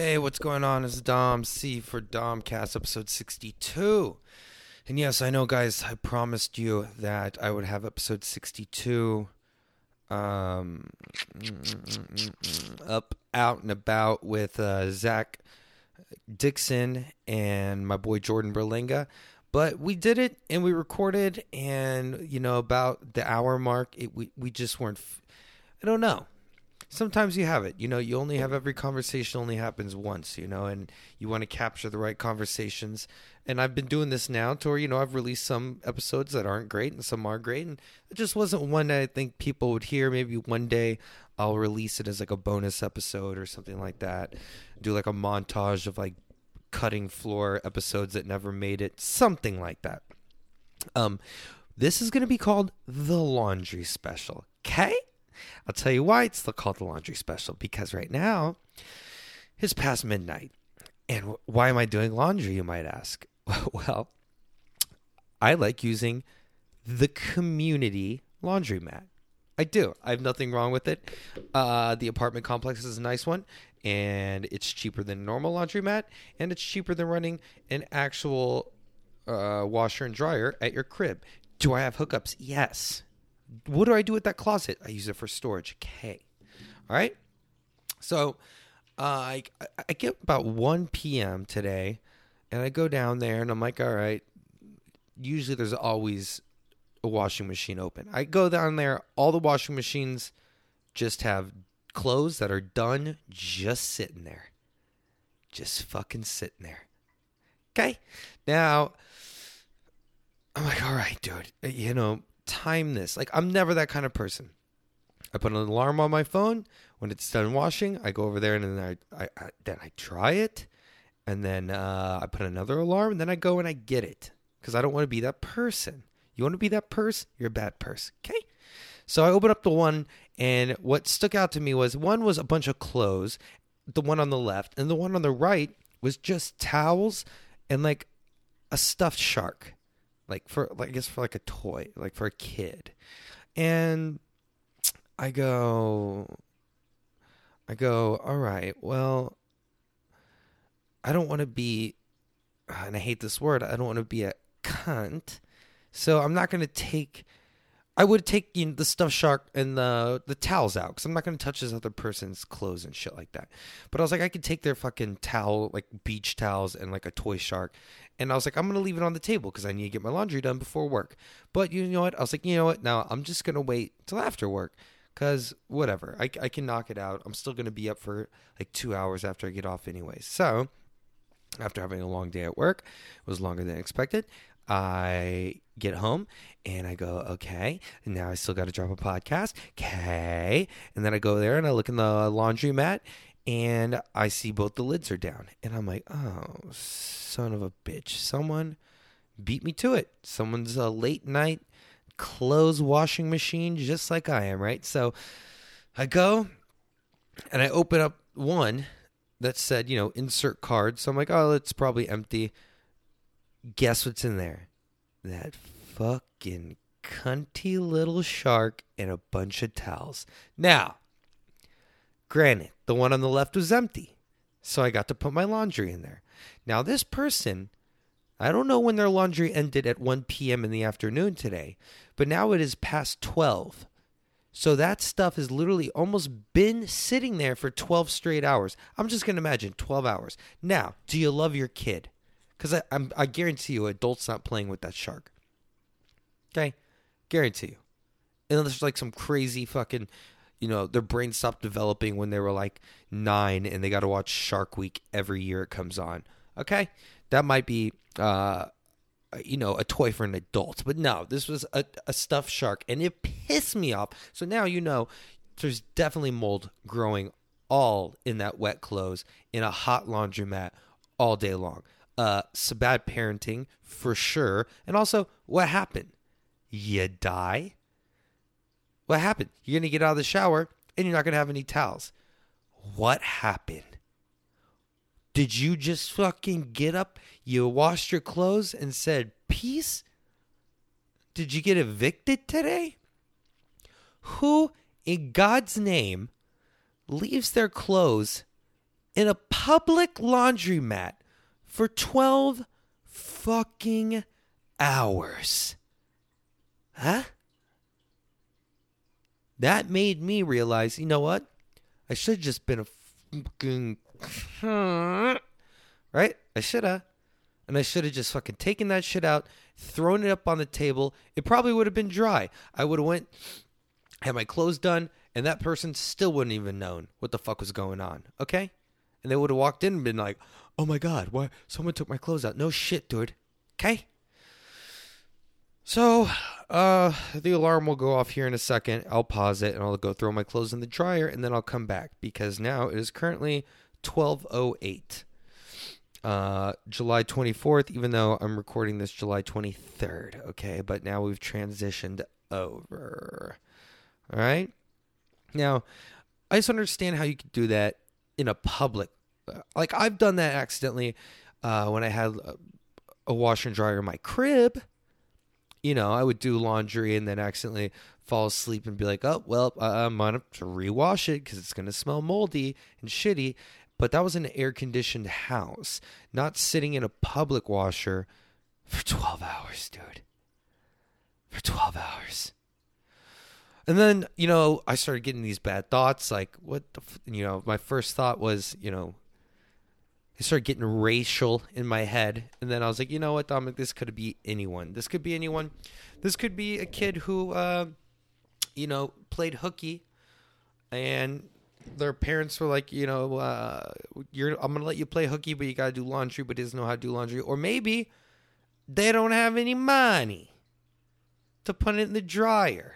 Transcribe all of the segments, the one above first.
Hey, what's going on? It's Dom C for Domcast episode 62. And yes, I know, guys, I promised you that I would have episode 62 um, up, out, and about with uh, Zach Dixon and my boy Jordan Berlinga. But we did it and we recorded, and, you know, about the hour mark, it, we, we just weren't. I don't know sometimes you have it. You know, you only have every conversation only happens once, you know, and you want to capture the right conversations. And I've been doing this now to where, you know, I've released some episodes that aren't great and some are great. And it just wasn't one that I think people would hear. Maybe one day I'll release it as like a bonus episode or something like that. Do like a montage of like cutting floor episodes that never made it, something like that. Um, this is going to be called the laundry special. Okay? I'll tell you why it's called the laundry special because right now it's past midnight. And why am I doing laundry, you might ask? Well, I like using the community laundromat. I do. I have nothing wrong with it. Uh, the apartment complex is a nice one, and it's cheaper than normal laundromat, and it's cheaper than running an actual uh, washer and dryer at your crib. Do I have hookups? Yes. What do I do with that closet? I use it for storage. Okay. All right. So uh, I, I get about 1 p.m. today, and I go down there, and I'm like, all right. Usually there's always a washing machine open. I go down there, all the washing machines just have clothes that are done just sitting there. Just fucking sitting there. Okay. Now, I'm like, all right, dude, you know, time this. Like I'm never that kind of person. I put an alarm on my phone when it's done washing. I go over there and then I, I, I then I try it, and then uh, I put another alarm, and then I go and I get it because I don't want to be that person. You want to be that person? You're a bad person. Okay. So I open up the one, and what stuck out to me was one was a bunch of clothes, the one on the left, and the one on the right was just towels and like a stuffed shark like for like I guess for like a toy, like for a kid. And I go I go, "All right. Well, I don't want to be and I hate this word. I don't want to be a cunt. So I'm not going to take I would take you know, the stuffed shark and the the towels out because I'm not going to touch this other person's clothes and shit like that. But I was like, I could take their fucking towel, like beach towels, and like a toy shark, and I was like, I'm gonna leave it on the table because I need to get my laundry done before work. But you know what? I was like, you know what? Now I'm just gonna wait till after work because whatever. I, I can knock it out. I'm still gonna be up for like two hours after I get off, anyway. So after having a long day at work, it was longer than expected. I get home and I go, okay, now I still got to drop a podcast. Okay. And then I go there and I look in the laundry mat and I see both the lids are down. And I'm like, oh, son of a bitch. Someone beat me to it. Someone's a late night clothes washing machine, just like I am, right? So I go and I open up one that said, you know, insert card. So I'm like, oh, it's probably empty. Guess what's in there? That fucking cunty little shark and a bunch of towels. Now, Granted, the one on the left was empty. So I got to put my laundry in there. Now, this person, I don't know when their laundry ended at 1 p.m. in the afternoon today, but now it is past 12. So that stuff has literally almost been sitting there for 12 straight hours. I'm just going to imagine 12 hours. Now, do you love your kid? Because I, I'm, I guarantee you, adults not playing with that shark. Okay? Guarantee you. Unless there's like some crazy fucking you know, their brain stopped developing when they were like nine and they got to watch Shark Week every year it comes on. Okay. That might be, uh, you know, a toy for an adult. But no, this was a, a stuffed shark and it pissed me off. So now you know there's definitely mold growing all in that wet clothes in a hot laundromat all day long. Uh, some bad parenting for sure. And also, what happened? You die? What happened? You're going to get out of the shower and you're not going to have any towels. What happened? Did you just fucking get up, you washed your clothes and said, Peace? Did you get evicted today? Who, in God's name, leaves their clothes in a public laundromat for 12 fucking hours. Huh? That made me realize, you know what? I should have just been a fucking. right? I should have. And I should have just fucking taken that shit out, thrown it up on the table. It probably would have been dry. I would have went, had my clothes done, and that person still wouldn't even known what the fuck was going on. Okay? And they would have walked in and been like, "Oh my god, why someone took my clothes out?" No shit, dude. Okay? So, uh, the alarm will go off here in a second. I'll pause it and I'll go throw my clothes in the dryer and then I'll come back because now it is currently 12:08. Uh, July 24th, even though I'm recording this July 23rd, okay? But now we've transitioned over. All right? Now, I just understand how you could do that in a public like I've done that accidentally uh, when I had a, a washer and dryer in my crib you know, I would do laundry and then accidentally fall asleep and be like, oh, well, I'm going to rewash it because it's going to smell moldy and shitty. But that was an air conditioned house, not sitting in a public washer for 12 hours, dude. For 12 hours. And then, you know, I started getting these bad thoughts like, what the, f-? you know, my first thought was, you know, I started getting racial in my head, and then I was like, you know what, Dominic, this could be anyone. This could be anyone. This could be a kid who, uh, you know, played hooky, and their parents were like, you know, uh, you're I'm gonna let you play hooky, but you gotta do laundry, but doesn't know how to do laundry, or maybe they don't have any money to put it in the dryer.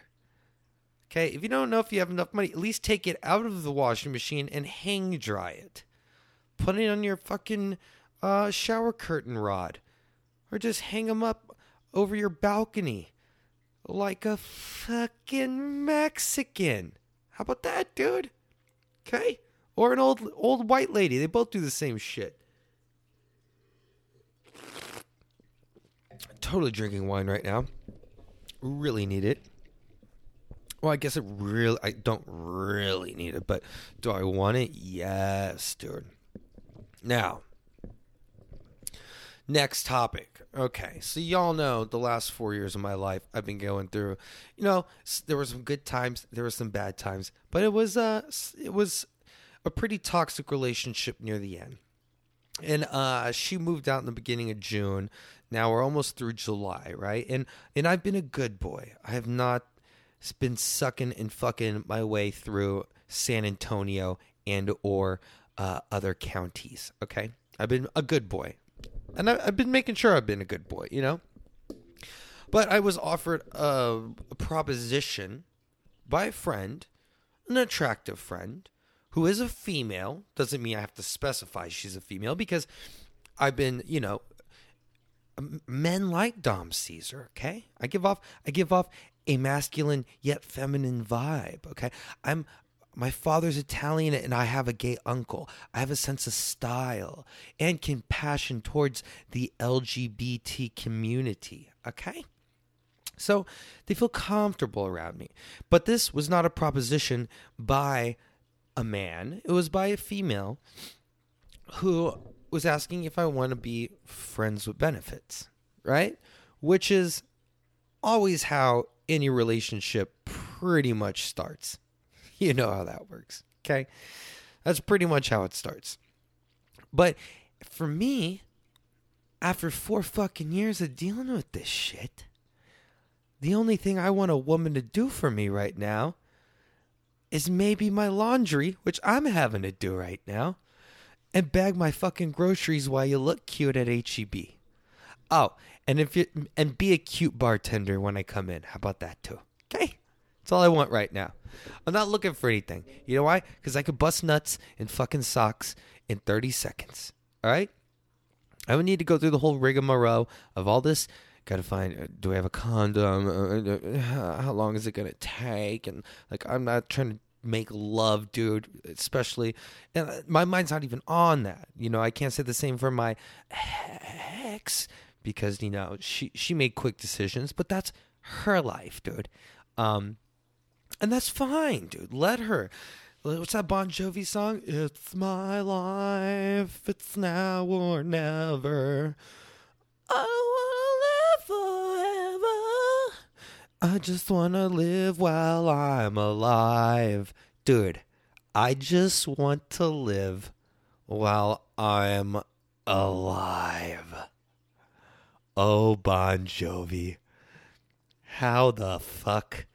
Okay, if you don't know if you have enough money, at least take it out of the washing machine and hang dry it. Put it on your fucking uh, shower curtain rod. Or just hang them up over your balcony like a fucking Mexican. How about that, dude? Okay? Or an old old white lady. They both do the same shit. Totally drinking wine right now. Really need it. Well, I guess it really I don't really need it, but do I want it? Yes, dude. Now, next topic. Okay, so y'all know the last four years of my life I've been going through. You know, there were some good times, there were some bad times, but it was uh, it was a pretty toxic relationship near the end. And uh, she moved out in the beginning of June. Now we're almost through July, right? And and I've been a good boy. I have not been sucking and fucking my way through San Antonio and or uh, other counties. Okay, I've been a good boy, and I, have been making sure I've been a good boy. You know, but I was offered a, a proposition by a friend, an attractive friend, who is a female. Doesn't mean I have to specify she's a female because I've been, you know, men like Dom Caesar. Okay, I give off, I give off a masculine yet feminine vibe. Okay, I'm my father's Italian and I have a gay uncle. I have a sense of style and compassion towards the LGBT community. Okay? So they feel comfortable around me. But this was not a proposition by a man, it was by a female who was asking if I want to be friends with benefits, right? Which is always how any relationship pretty much starts. you know how that works. Okay. That's pretty much how it starts. But for me, after four fucking years of dealing with this shit, the only thing I want a woman to do for me right now is maybe my laundry, which I'm having to do right now, and bag my fucking groceries while you look cute at HEB. Oh, and if you and be a cute bartender when I come in. How about that too? Okay? That's all I want right now. I'm not looking for anything. You know why? Because I could bust nuts in fucking socks in 30 seconds. All right? I would need to go through the whole rigmarole of all this. Got to find, uh, do I have a condom? Uh, uh, how long is it going to take? And like, I'm not trying to make love, dude, especially. And my mind's not even on that. You know, I can't say the same for my ex because, you know, she, she made quick decisions, but that's her life, dude. Um, and that's fine, dude. Let her. what's that Bon Jovi song? It's my life. It's now or never. Oh, I wanna live forever. I just wanna live while I'm alive. Dude, I just want to live while I'm alive. Oh, Bon Jovi. How the fuck?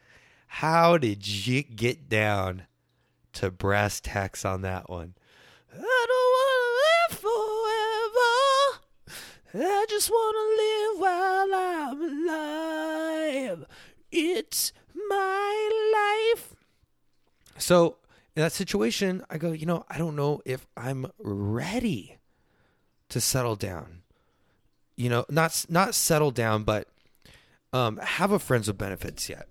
How did you get down to brass tacks on that one? I don't want to live forever. I just want to live while I'm alive. It's my life. So, in that situation, I go, you know, I don't know if I'm ready to settle down. You know, not not settle down, but um, have a friends with benefits yet.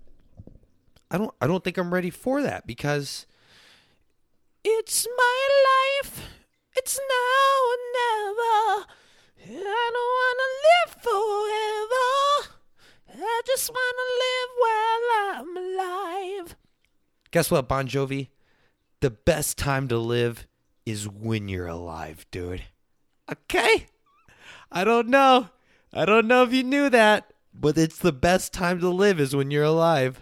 I don't I don't think I'm ready for that because it's my life. It's now or never. I don't wanna live forever. I just wanna live while I'm alive. Guess what, Bon Jovi? The best time to live is when you're alive, dude. Okay? I don't know. I don't know if you knew that, but it's the best time to live is when you're alive.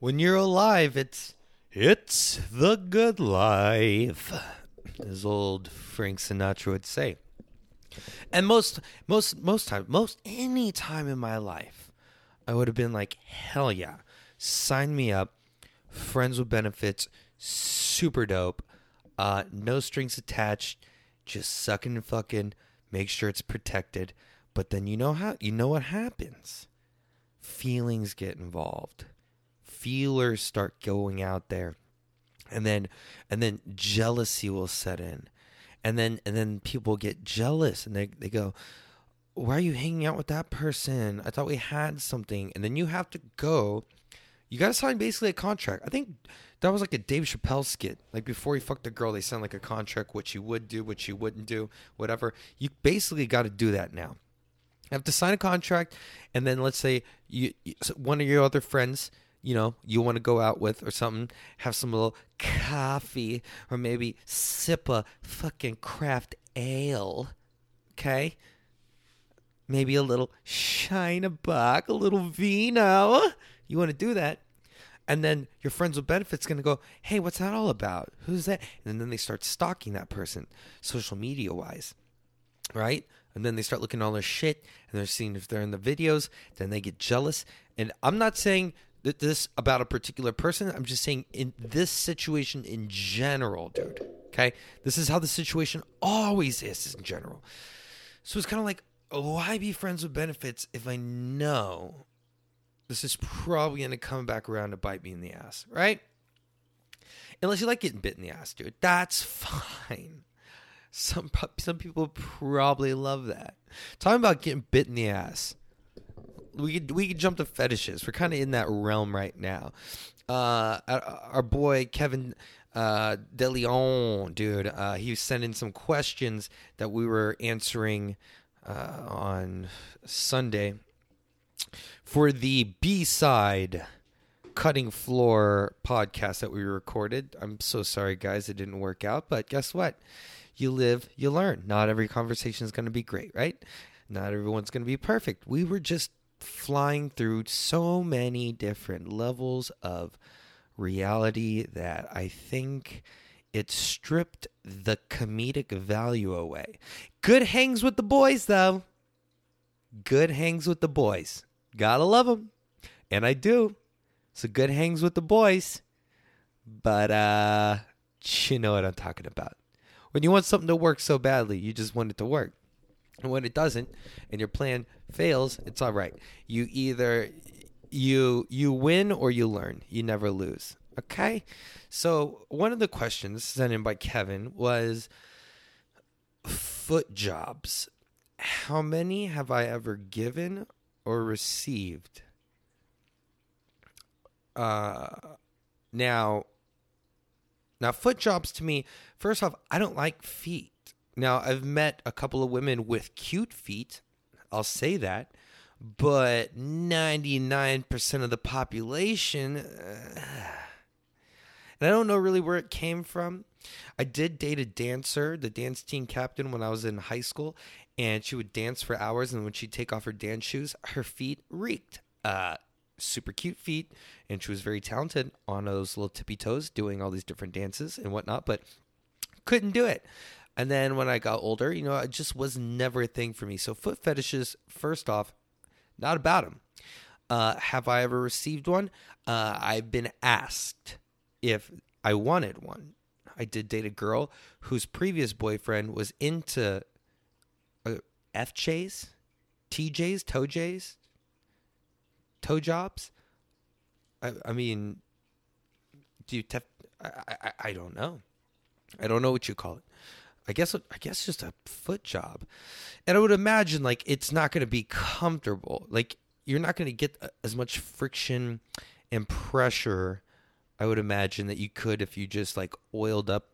When you're alive, it's it's the good life, as old Frank Sinatra would say. And most most most time, most any time in my life, I would have been like, hell yeah, sign me up. Friends with benefits, super dope. Uh, no strings attached, just sucking and fucking. Make sure it's protected. But then you know how you know what happens. Feelings get involved feelers start going out there. And then and then jealousy will set in. And then and then people get jealous and they, they go why are you hanging out with that person? I thought we had something. And then you have to go you got to sign basically a contract. I think that was like a dave chappelle skit. Like before he fucked a girl they signed like a contract what you would do what you wouldn't do whatever. You basically got to do that now. You have to sign a contract and then let's say you one of your other friends you know, you want to go out with or something, have some little coffee or maybe sip a fucking craft ale. Okay? Maybe a little Shiner Bock, a little vino. You want to do that. And then your friends with benefits going to go, hey, what's that all about? Who's that? And then they start stalking that person, social media wise. Right? And then they start looking all their shit and they're seeing if they're in the videos. Then they get jealous. And I'm not saying this about a particular person. I'm just saying in this situation in general, dude. Okay, this is how the situation always is in general. So it's kind of like, oh, why be friends with benefits if I know this is probably going to come back around to bite me in the ass, right? Unless you like getting bit in the ass, dude. That's fine. Some some people probably love that. Talking about getting bit in the ass we could we could jump to fetishes. We're kind of in that realm right now. Uh, our boy Kevin uh, DeLeon, dude, uh, he sent in some questions that we were answering uh, on Sunday for the B side cutting floor podcast that we recorded. I'm so sorry, guys, it didn't work out, but guess what? You live, you learn. Not every conversation is going to be great, right? Not everyone's going to be perfect. We were just flying through so many different levels of reality that I think it stripped the comedic value away. Good hangs with the boys, though. Good hangs with the boys. Gotta love them. And I do. So good hangs with the boys. But, uh, you know what I'm talking about. When you want something to work so badly, you just want it to work. And when it doesn't and your plan fails, it's all right. You either you you win or you learn. You never lose. Okay? So, one of the questions sent in by Kevin was foot jobs. How many have I ever given or received? Uh now now foot jobs to me, first off, I don't like feet. Now, I've met a couple of women with cute feet. I'll say that. But 99% of the population. Uh, And I don't know really where it came from. I did date a dancer, the dance team captain, when I was in high school, and she would dance for hours. And when she'd take off her dance shoes, her feet reeked. Uh, super cute feet, and she was very talented on those little tippy toes, doing all these different dances and whatnot, but couldn't do it. And then when I got older, you know, it just was never a thing for me. So foot fetishes, first off, not about them. Uh, have I ever received one? Uh, I've been asked if I wanted one. I did date a girl whose previous boyfriend was into uh, FJs, TJs, ToeJs, toe jobs. I, I mean, do you? Tef- I, I I don't know. I don't know what you call it. I guess I guess just a foot job, and I would imagine like it's not going to be comfortable. Like you're not going to get uh, as much friction and pressure. I would imagine that you could if you just like oiled up,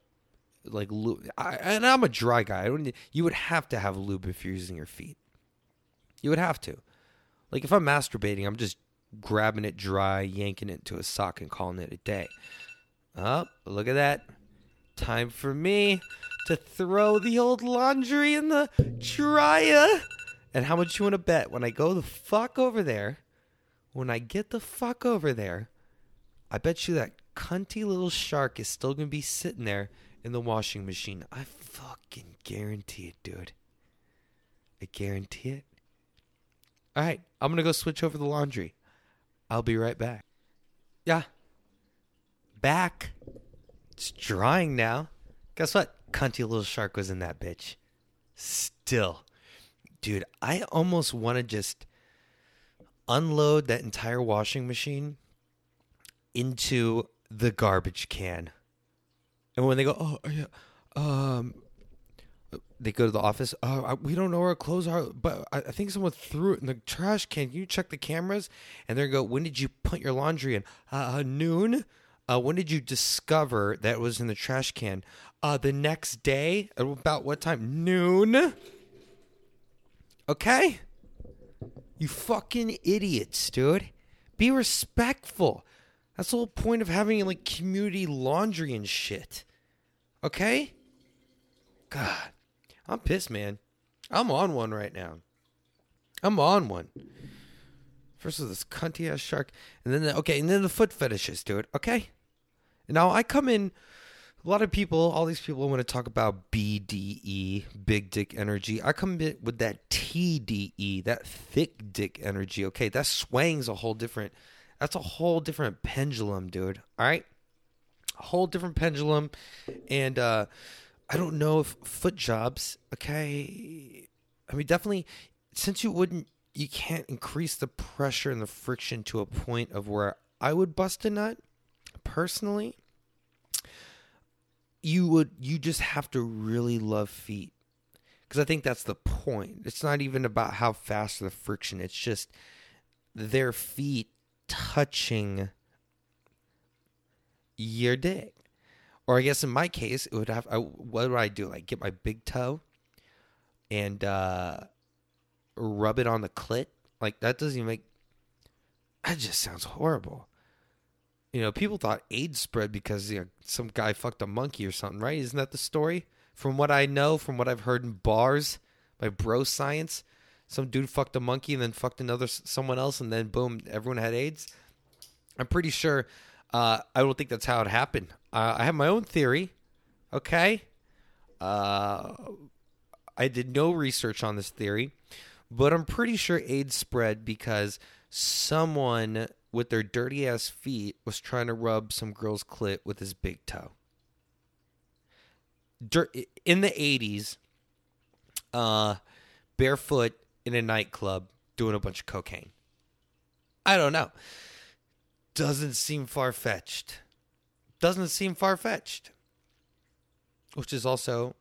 like lube. I, and I'm a dry guy. I don't. You would have to have lube if you're using your feet. You would have to. Like if I'm masturbating, I'm just grabbing it dry, yanking it into a sock, and calling it a day. Oh, look at that. Time for me to throw the old laundry in the dryer. And how much you want to bet when I go the fuck over there, when I get the fuck over there, I bet you that cunty little shark is still going to be sitting there in the washing machine. I fucking guarantee it, dude. I guarantee it. All right, I'm going to go switch over the laundry. I'll be right back. Yeah. Back. Drying now. Guess what? Cunty little shark was in that bitch. Still. Dude, I almost want to just unload that entire washing machine into the garbage can. And when they go, oh, yeah, um, they go to the office. Oh, we don't know where our clothes are, but I, think someone threw it in the trash can. Can you check the cameras? And they're go, when did you put your laundry in? Uh, noon. Uh, when did you discover that was in the trash can? Uh, the next day. About what time? Noon. Okay. You fucking idiots, dude. Be respectful. That's the whole point of having like community laundry and shit. Okay? God. I'm pissed, man. I'm on one right now. I'm on one. First of this cunty ass shark, and then the, okay, and then the foot fetishes, dude. Okay. Now I come in. A lot of people, all these people want to talk about BDE, big dick energy. I come in with that TDE, that thick dick energy. Okay, that swings a whole different. That's a whole different pendulum, dude. All right, a whole different pendulum, and uh I don't know if foot jobs, okay. I mean, definitely, since you wouldn't, you can't increase the pressure and the friction to a point of where I would bust a nut personally. You would, you just have to really love feet. Because I think that's the point. It's not even about how fast the friction, it's just their feet touching your dick. Or I guess in my case, it would have. I, what would I do? Like get my big toe and uh, rub it on the clit. Like that doesn't even make. That just sounds horrible. You know, people thought AIDS spread because you know, some guy fucked a monkey or something, right? Isn't that the story? From what I know, from what I've heard in bars by bro science, some dude fucked a monkey and then fucked another someone else, and then boom, everyone had AIDS. I'm pretty sure. Uh, I don't think that's how it happened. Uh, I have my own theory. Okay. Uh, I did no research on this theory, but I'm pretty sure AIDS spread because someone with their dirty ass feet was trying to rub some girl's clit with his big toe. Dirt, in the 80s, uh, barefoot in a nightclub doing a bunch of cocaine. I don't know. Doesn't seem far fetched doesn't seem far fetched. Which is also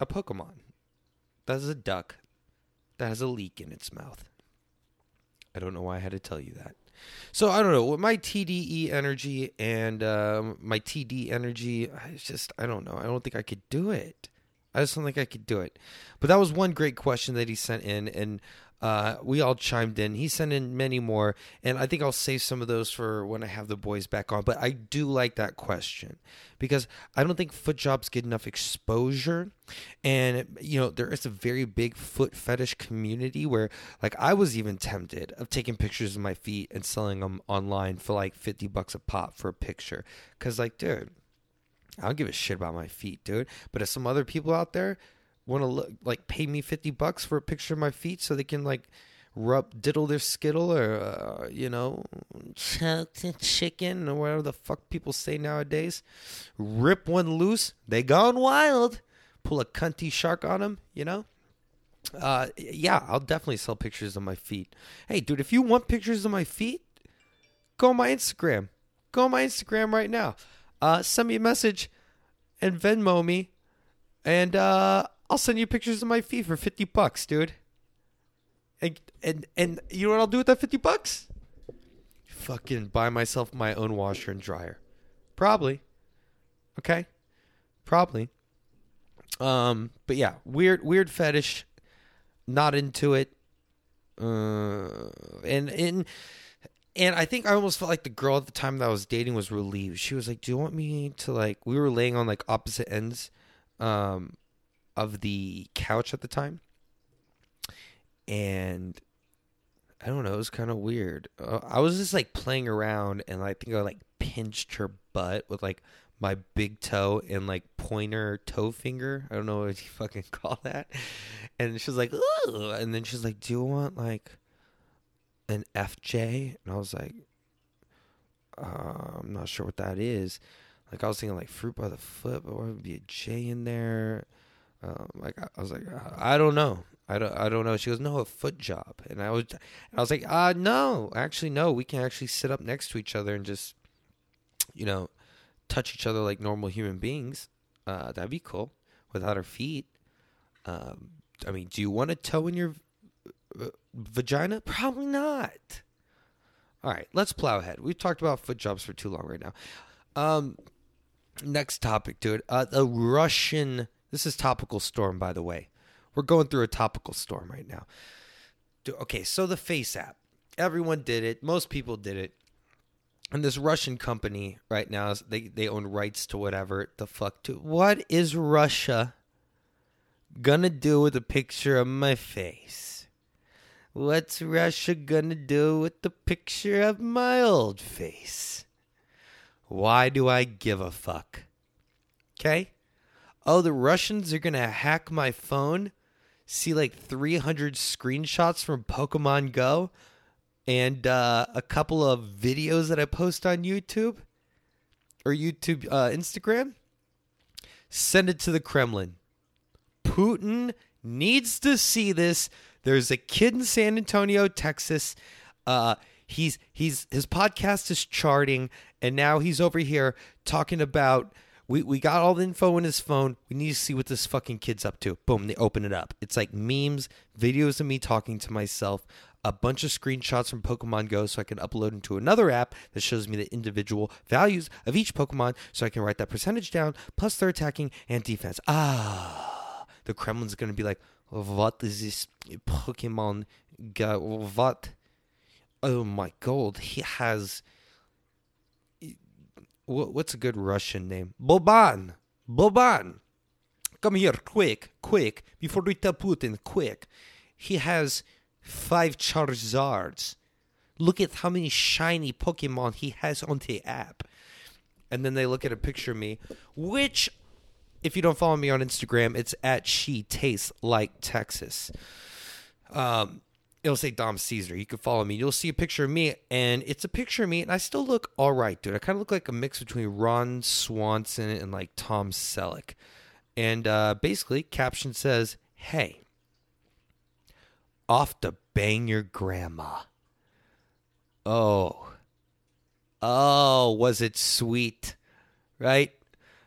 a Pokemon. That is a duck that has a leek in its mouth. I don't know why I had to tell you that. So I don't know. With my TDE energy and uh, my TD energy, I just I don't know. I don't think I could do it. I just don't think I could do it. But that was one great question that he sent in, and Uh, we all chimed in. He sent in many more, and I think I'll save some of those for when I have the boys back on. But I do like that question because I don't think foot jobs get enough exposure, and you know there is a very big foot fetish community where, like, I was even tempted of taking pictures of my feet and selling them online for like fifty bucks a pop for a picture, because like, dude, I don't give a shit about my feet, dude. But if some other people out there want to look like pay me 50 bucks for a picture of my feet so they can like rub diddle their skittle or uh, you know chicken or whatever the fuck people say nowadays. Rip one loose they gone wild. Pull a cunty shark on them you know? Uh yeah i'll definitely sell pictures of my feet. Hey dude if you want pictures of my feet go on my instagram. Go on my instagram right now. Uh send me a message and venmo me. And uh I'll send you pictures of my feet for 50 bucks, dude. And, and, and you know what I'll do with that 50 bucks? Fucking buy myself my own washer and dryer. Probably. Okay? Probably. Um, but yeah, weird, weird fetish. Not into it. Uh, and, and, and I think I almost felt like the girl at the time that I was dating was relieved. She was like, "Do you want me to like?" We were laying on like opposite ends, um, of the couch at the time. And I don't know, it was kind of weird. Uh, I was just like playing around and I think I like pinched her butt with like my big toe and like pointer toe finger. I don't know what you fucking call that. And she was like, and then she's like, Do you want like an FJ? And I was like, uh, I'm not sure what that is. Like I was thinking like fruit by the foot, but what would be a J in there? Um, like I was like, I don't know. I don't, I don't know. She goes, no, a foot job. And I was, I was like, uh, no, actually, no. We can actually sit up next to each other and just, you know, touch each other like normal human beings. Uh, that'd be cool without our feet. Um, I mean, do you want a toe in your uh, vagina? Probably not. All right, let's plow ahead. We've talked about foot jobs for too long right now. Um, next topic, dude. Uh, the Russian this is topical storm, by the way. We're going through a topical storm right now. Okay, so the FaceApp. Everyone did it. Most people did it. And this Russian company right now, they, they own rights to whatever the fuck. To, what is Russia gonna do with a picture of my face? What's Russia gonna do with the picture of my old face? Why do I give a fuck? Okay? Oh, the Russians are going to hack my phone, see like 300 screenshots from Pokemon Go, and uh, a couple of videos that I post on YouTube or YouTube, uh, Instagram, send it to the Kremlin. Putin needs to see this. There's a kid in San Antonio, Texas. Uh, he's he's his podcast is charting, and now he's over here talking about we, we got all the info in his phone. We need to see what this fucking kid's up to. Boom, they open it up. It's like memes, videos of me talking to myself, a bunch of screenshots from Pokemon Go so I can upload into another app that shows me the individual values of each Pokemon so I can write that percentage down, plus their attacking and defense. Ah, the Kremlin's going to be like, what is this Pokemon Go? What? Oh my god, he has what's a good Russian name? Boban. Boban. Come here, quick, quick, before we tell Putin, quick. He has five Charizards. Look at how many shiny Pokemon he has on the app. And then they look at a picture of me, which, if you don't follow me on Instagram, it's at She Tastes Like Texas. Um, it'll say Dom Caesar. You can follow me. You'll see a picture of me, and it's a picture of me, and I still look all right, dude. I kind of look like a mix between Ron Swanson and like Tom Selleck. And uh, basically, caption says, "Hey, off to bang your grandma." Oh, oh, was it sweet, right?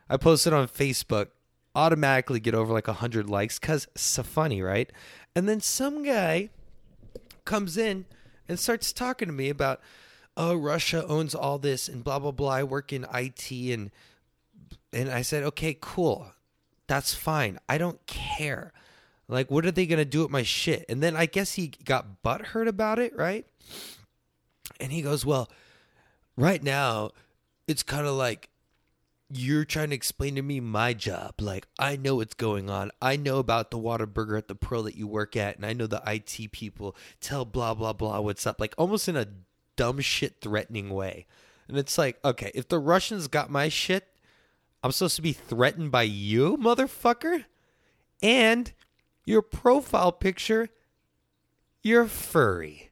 I posted on Facebook. Automatically get over like a hundred likes because so funny, right? And then some guy comes in and starts talking to me about, oh, Russia owns all this and blah blah blah. I work in IT and and I said, okay, cool, that's fine. I don't care. Like, what are they gonna do with my shit? And then I guess he got butthurt about it, right? And he goes, Well, right now, it's kind of like you're trying to explain to me my job. Like, I know what's going on. I know about the Whataburger at the Pearl that you work at, and I know the IT people tell blah, blah, blah what's up. Like, almost in a dumb shit threatening way. And it's like, okay, if the Russians got my shit, I'm supposed to be threatened by you, motherfucker? And your profile picture, you're furry.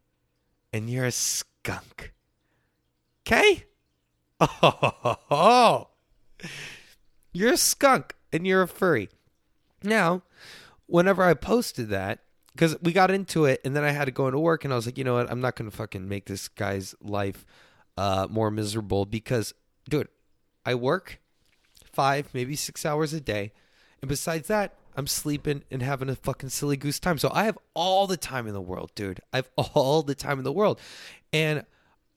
And you're a skunk. Okay? Oh, you're a skunk and you're a furry. Now, whenever I posted that, because we got into it and then I had to go into work and I was like, you know what? I'm not going to fucking make this guy's life uh, more miserable because, dude, I work five, maybe six hours a day. And besides that, I'm sleeping and having a fucking silly goose time. So I have all the time in the world, dude. I have all the time in the world. And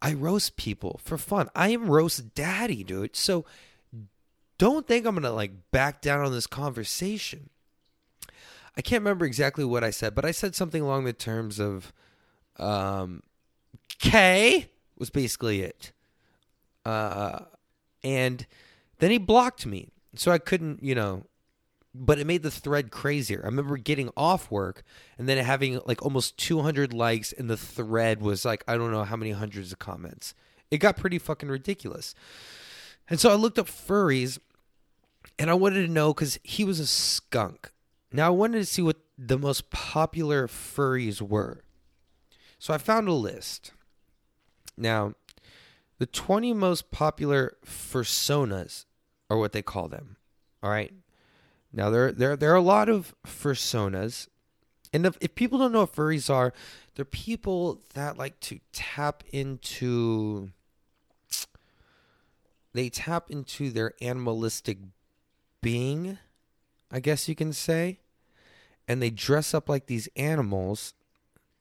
I roast people for fun. I am roast daddy, dude. So don't think I'm going to like back down on this conversation. I can't remember exactly what I said, but I said something along the terms of um K was basically it. Uh and then he blocked me. So I couldn't, you know, but it made the thread crazier. I remember getting off work and then having like almost 200 likes, and the thread was like, I don't know how many hundreds of comments. It got pretty fucking ridiculous. And so I looked up furries and I wanted to know because he was a skunk. Now I wanted to see what the most popular furries were. So I found a list. Now, the 20 most popular fursonas are what they call them. All right. Now there there there are a lot of fursonas, and if, if people don't know what furries are, they're people that like to tap into. They tap into their animalistic being, I guess you can say, and they dress up like these animals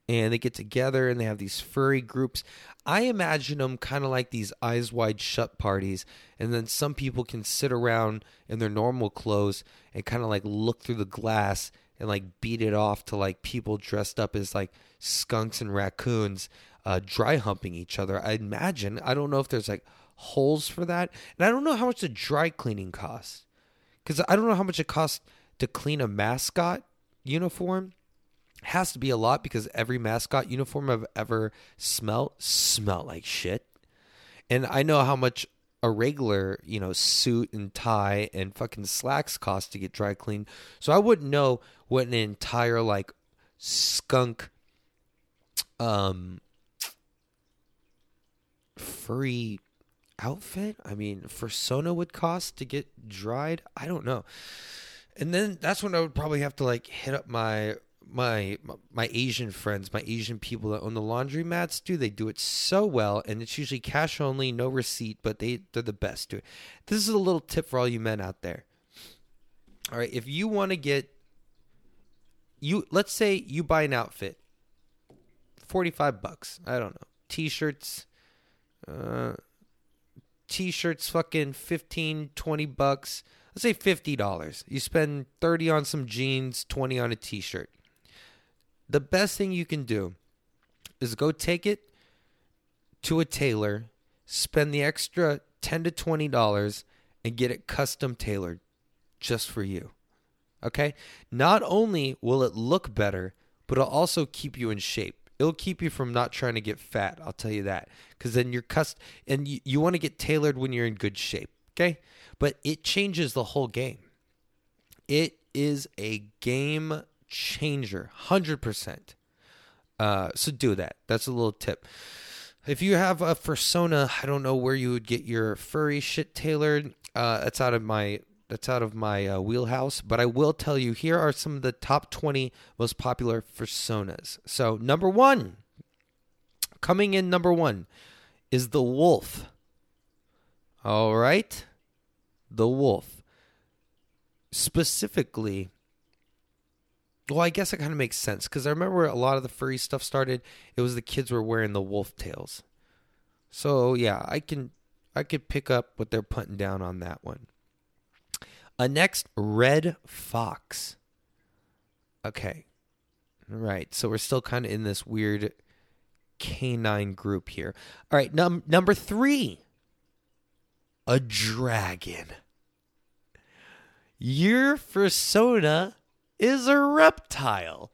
and they get together and they have these furry groups. I imagine them kind of like these eyes wide shut parties, and then some people can sit around in their normal clothes and kind of like look through the glass and like beat it off to like people dressed up as like skunks and raccoons uh, dry humping each other. I imagine. I don't know if there's like holes for that, and I don't know how much the dry cleaning costs because I don't know how much it costs to clean a mascot uniform has to be a lot because every mascot uniform I've ever smelt smell like shit. And I know how much a regular, you know, suit and tie and fucking slacks cost to get dry cleaned. So I wouldn't know what an entire like skunk um furry outfit, I mean, fursona would cost to get dried. I don't know. And then that's when I would probably have to like hit up my my my Asian friends, my Asian people that own the laundry mats do. They do it so well, and it's usually cash only, no receipt, but they they're the best. It. This is a little tip for all you men out there. All right, if you want to get you, let's say you buy an outfit, forty five bucks. I don't know, t-shirts, uh, t-shirts, fucking 15, 20 bucks. Let's say fifty dollars. You spend thirty on some jeans, twenty on a t-shirt the best thing you can do is go take it to a tailor, spend the extra 10 to 20 dollars and get it custom tailored just for you. Okay? Not only will it look better, but it'll also keep you in shape. It'll keep you from not trying to get fat, I'll tell you that. Cuz then you're cust and you, you want to get tailored when you're in good shape, okay? But it changes the whole game. It is a game changer, 100%. Uh, so do that. That's a little tip. If you have a persona, I don't know where you would get your furry shit tailored. Uh, that's out of my that's out of my uh, wheelhouse. But I will tell you, here are some of the top 20 most popular fursonas. So number one, coming in number one, is the wolf. All right, the wolf. Specifically, well, I guess it kind of makes sense because I remember a lot of the furry stuff started. It was the kids were wearing the wolf tails. So yeah, I can I could pick up what they're putting down on that one. A next red fox. Okay. Right. So we're still kind of in this weird canine group here. All right. Num- number three a dragon. Your fursona is a reptile.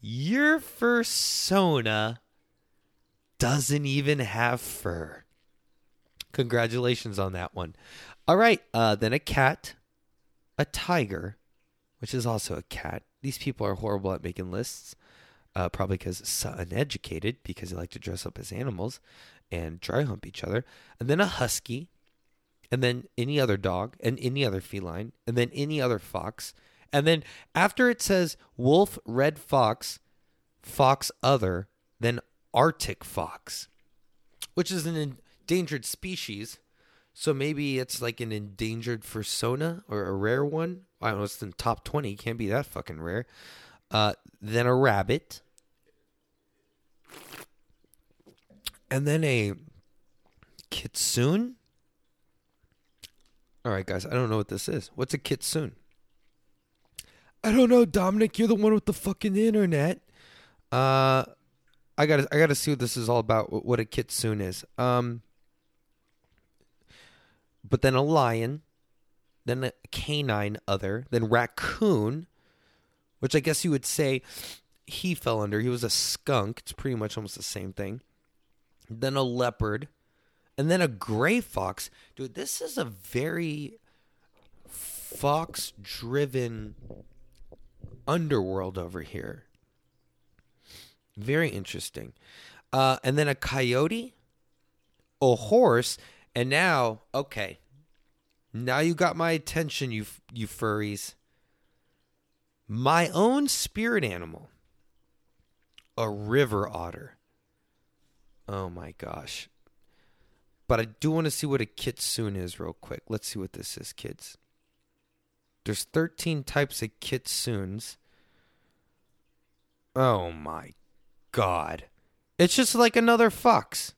Your fursona doesn't even have fur. Congratulations on that one. All right, uh, then a cat, a tiger, which is also a cat. These people are horrible at making lists, uh, probably because so uneducated, because they like to dress up as animals and dry hump each other. And then a husky, and then any other dog, and any other feline, and then any other fox. And then after it says wolf, red fox, fox other, then Arctic fox, which is an endangered species. So maybe it's like an endangered persona or a rare one. I don't know, it's in top 20. Can't be that fucking rare. Uh, then a rabbit. And then a kitsune. All right, guys, I don't know what this is. What's a kitsune? I don't know, Dominic. You're the one with the fucking internet. Uh, I gotta, I gotta see what this is all about. What a kitsune is. Um, but then a lion, then a canine other, then raccoon, which I guess you would say he fell under. He was a skunk. It's pretty much almost the same thing. Then a leopard, and then a gray fox. Dude, this is a very fox driven underworld over here. Very interesting. Uh, and then a coyote, a horse, and now, okay, now you got my attention, you you furries. My own spirit animal, a river otter. Oh my gosh. But I do want to see what a kitsune is real quick. Let's see what this is, kids. There's 13 types of kitsunes. Oh my god. It's just like another fox.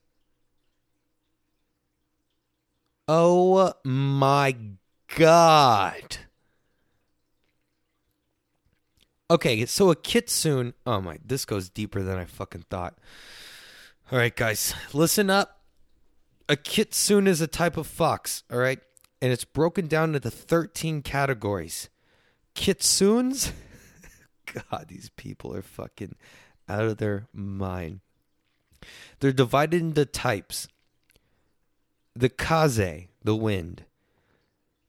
Oh my god. Okay, so a kitsune. Oh my, this goes deeper than I fucking thought. All right, guys, listen up. A kitsune is a type of fox, all right? And it's broken down into 13 categories. Kitsunes? God, these people are fucking out of their mind. They're divided into types the kaze, the wind,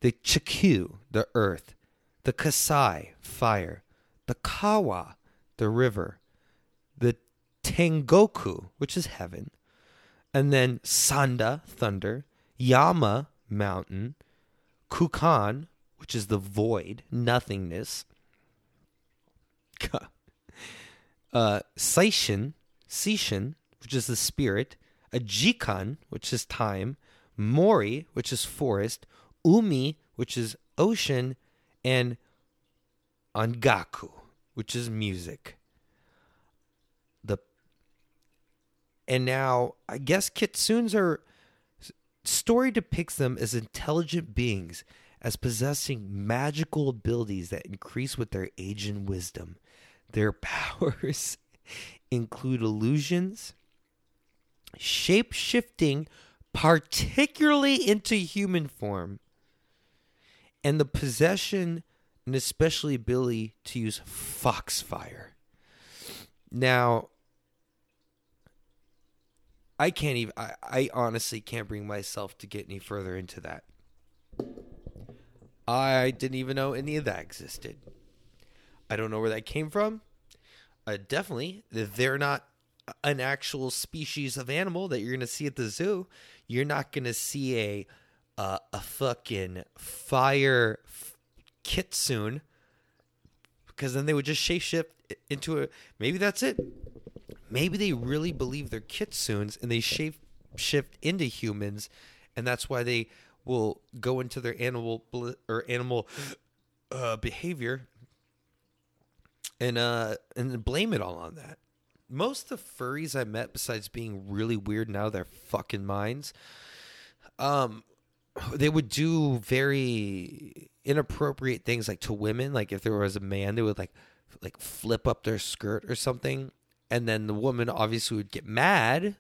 the chikyu, the earth, the kasai, fire, the kawa, the river, the tengoku, which is heaven, and then sanda, thunder, yama, mountain, kukan, which is the void, nothingness, uh, seishin, seishin, which is the spirit, a jikan, which is time, Mori, which is forest, Umi, which is ocean, and Angaku, which is music. The and now I guess kitsunes are story depicts them as intelligent beings as possessing magical abilities that increase with their age and wisdom. Their powers include illusions, shape shifting particularly into human form, and the possession and especially ability to use foxfire. Now, I can't even, I, I honestly can't bring myself to get any further into that. I didn't even know any of that existed. I don't know where that came from. Uh, definitely, they're not an actual species of animal that you're going to see at the zoo. You're not going to see a uh, a fucking fire f- kitsune because then they would just shapeshift into a. Maybe that's it. Maybe they really believe they're kitsunes and they shape shift into humans, and that's why they will go into their animal or animal uh, behavior and uh and blame it all on that most of the furries I met, besides being really weird now, their fucking minds, um, they would do very inappropriate things like to women. Like if there was a man they would like like flip up their skirt or something. And then the woman obviously would get mad.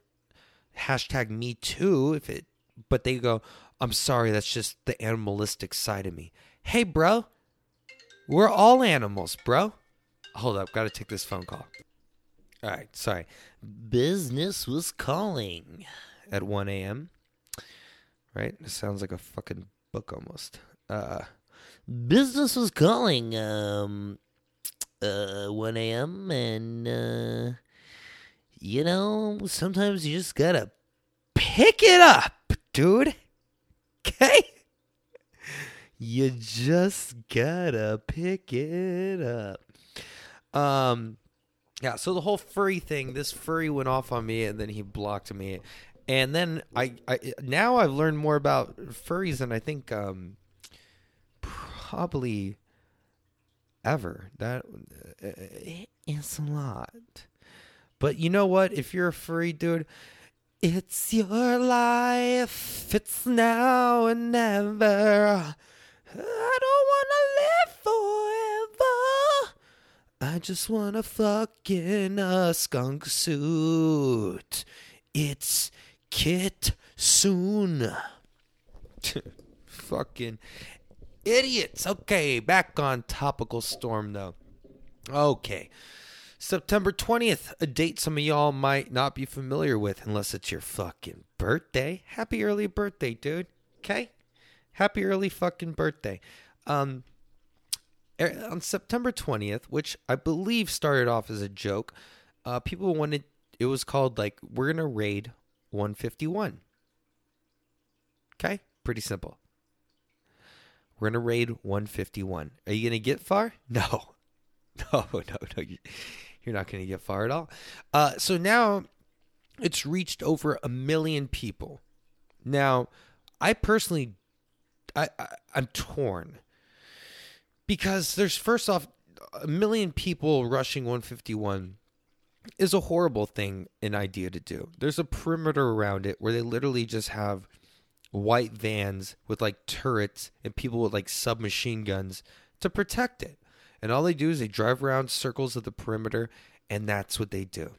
Hashtag me too if it but they go i'm sorry that's just the animalistic side of me. Hey bro. We're all animals bro. Hold up gotta take this phone call all right sorry. Business was calling at 1 a.m right? It sounds like a fucking book almost. Uh business was calling um uh 1 a.m and uh you know sometimes you just gotta pick it up dude. Okay? You just gotta pick it up. Um yeah so the whole furry thing this furry went off on me and then he blocked me and then i, I now i've learned more about furries than i think um probably ever. That uh, it's a lot. But you know what? If you're a furry dude, it's your life. It's now and never. I don't live forever. I just wanna fuck in a skunk suit. It's Kit soon. Fucking idiots. Okay, back on topical storm though. Okay. September 20th, a date some of y'all might not be familiar with unless it's your fucking birthday. Happy early birthday, dude. Okay? Happy early fucking birthday. Um on September 20th, which I believe started off as a joke, uh people wanted it was called like we're going to raid 151. Okay? Pretty simple. We're gonna raid 151. Are you gonna get far? No, no, no, no. You're not gonna get far at all. Uh, so now it's reached over a million people. Now, I personally, I, I I'm torn because there's first off a million people rushing 151 is a horrible thing an idea to do. There's a perimeter around it where they literally just have white vans with like turrets and people with like submachine guns to protect it. And all they do is they drive around circles of the perimeter, and that's what they do.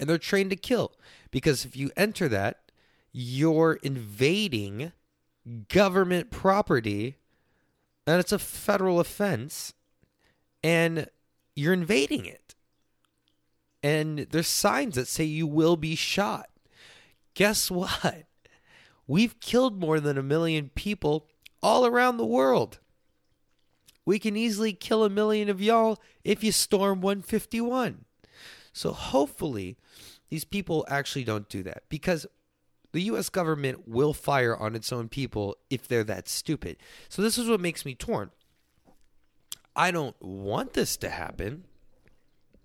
And they're trained to kill because if you enter that, you're invading government property, and it's a federal offense, and you're invading it. And there's signs that say you will be shot. Guess what? We've killed more than a million people all around the world. We can easily kill a million of y'all if you storm 151. So hopefully, these people actually don't do that because the US government will fire on its own people if they're that stupid. So this is what makes me torn. I don't want this to happen.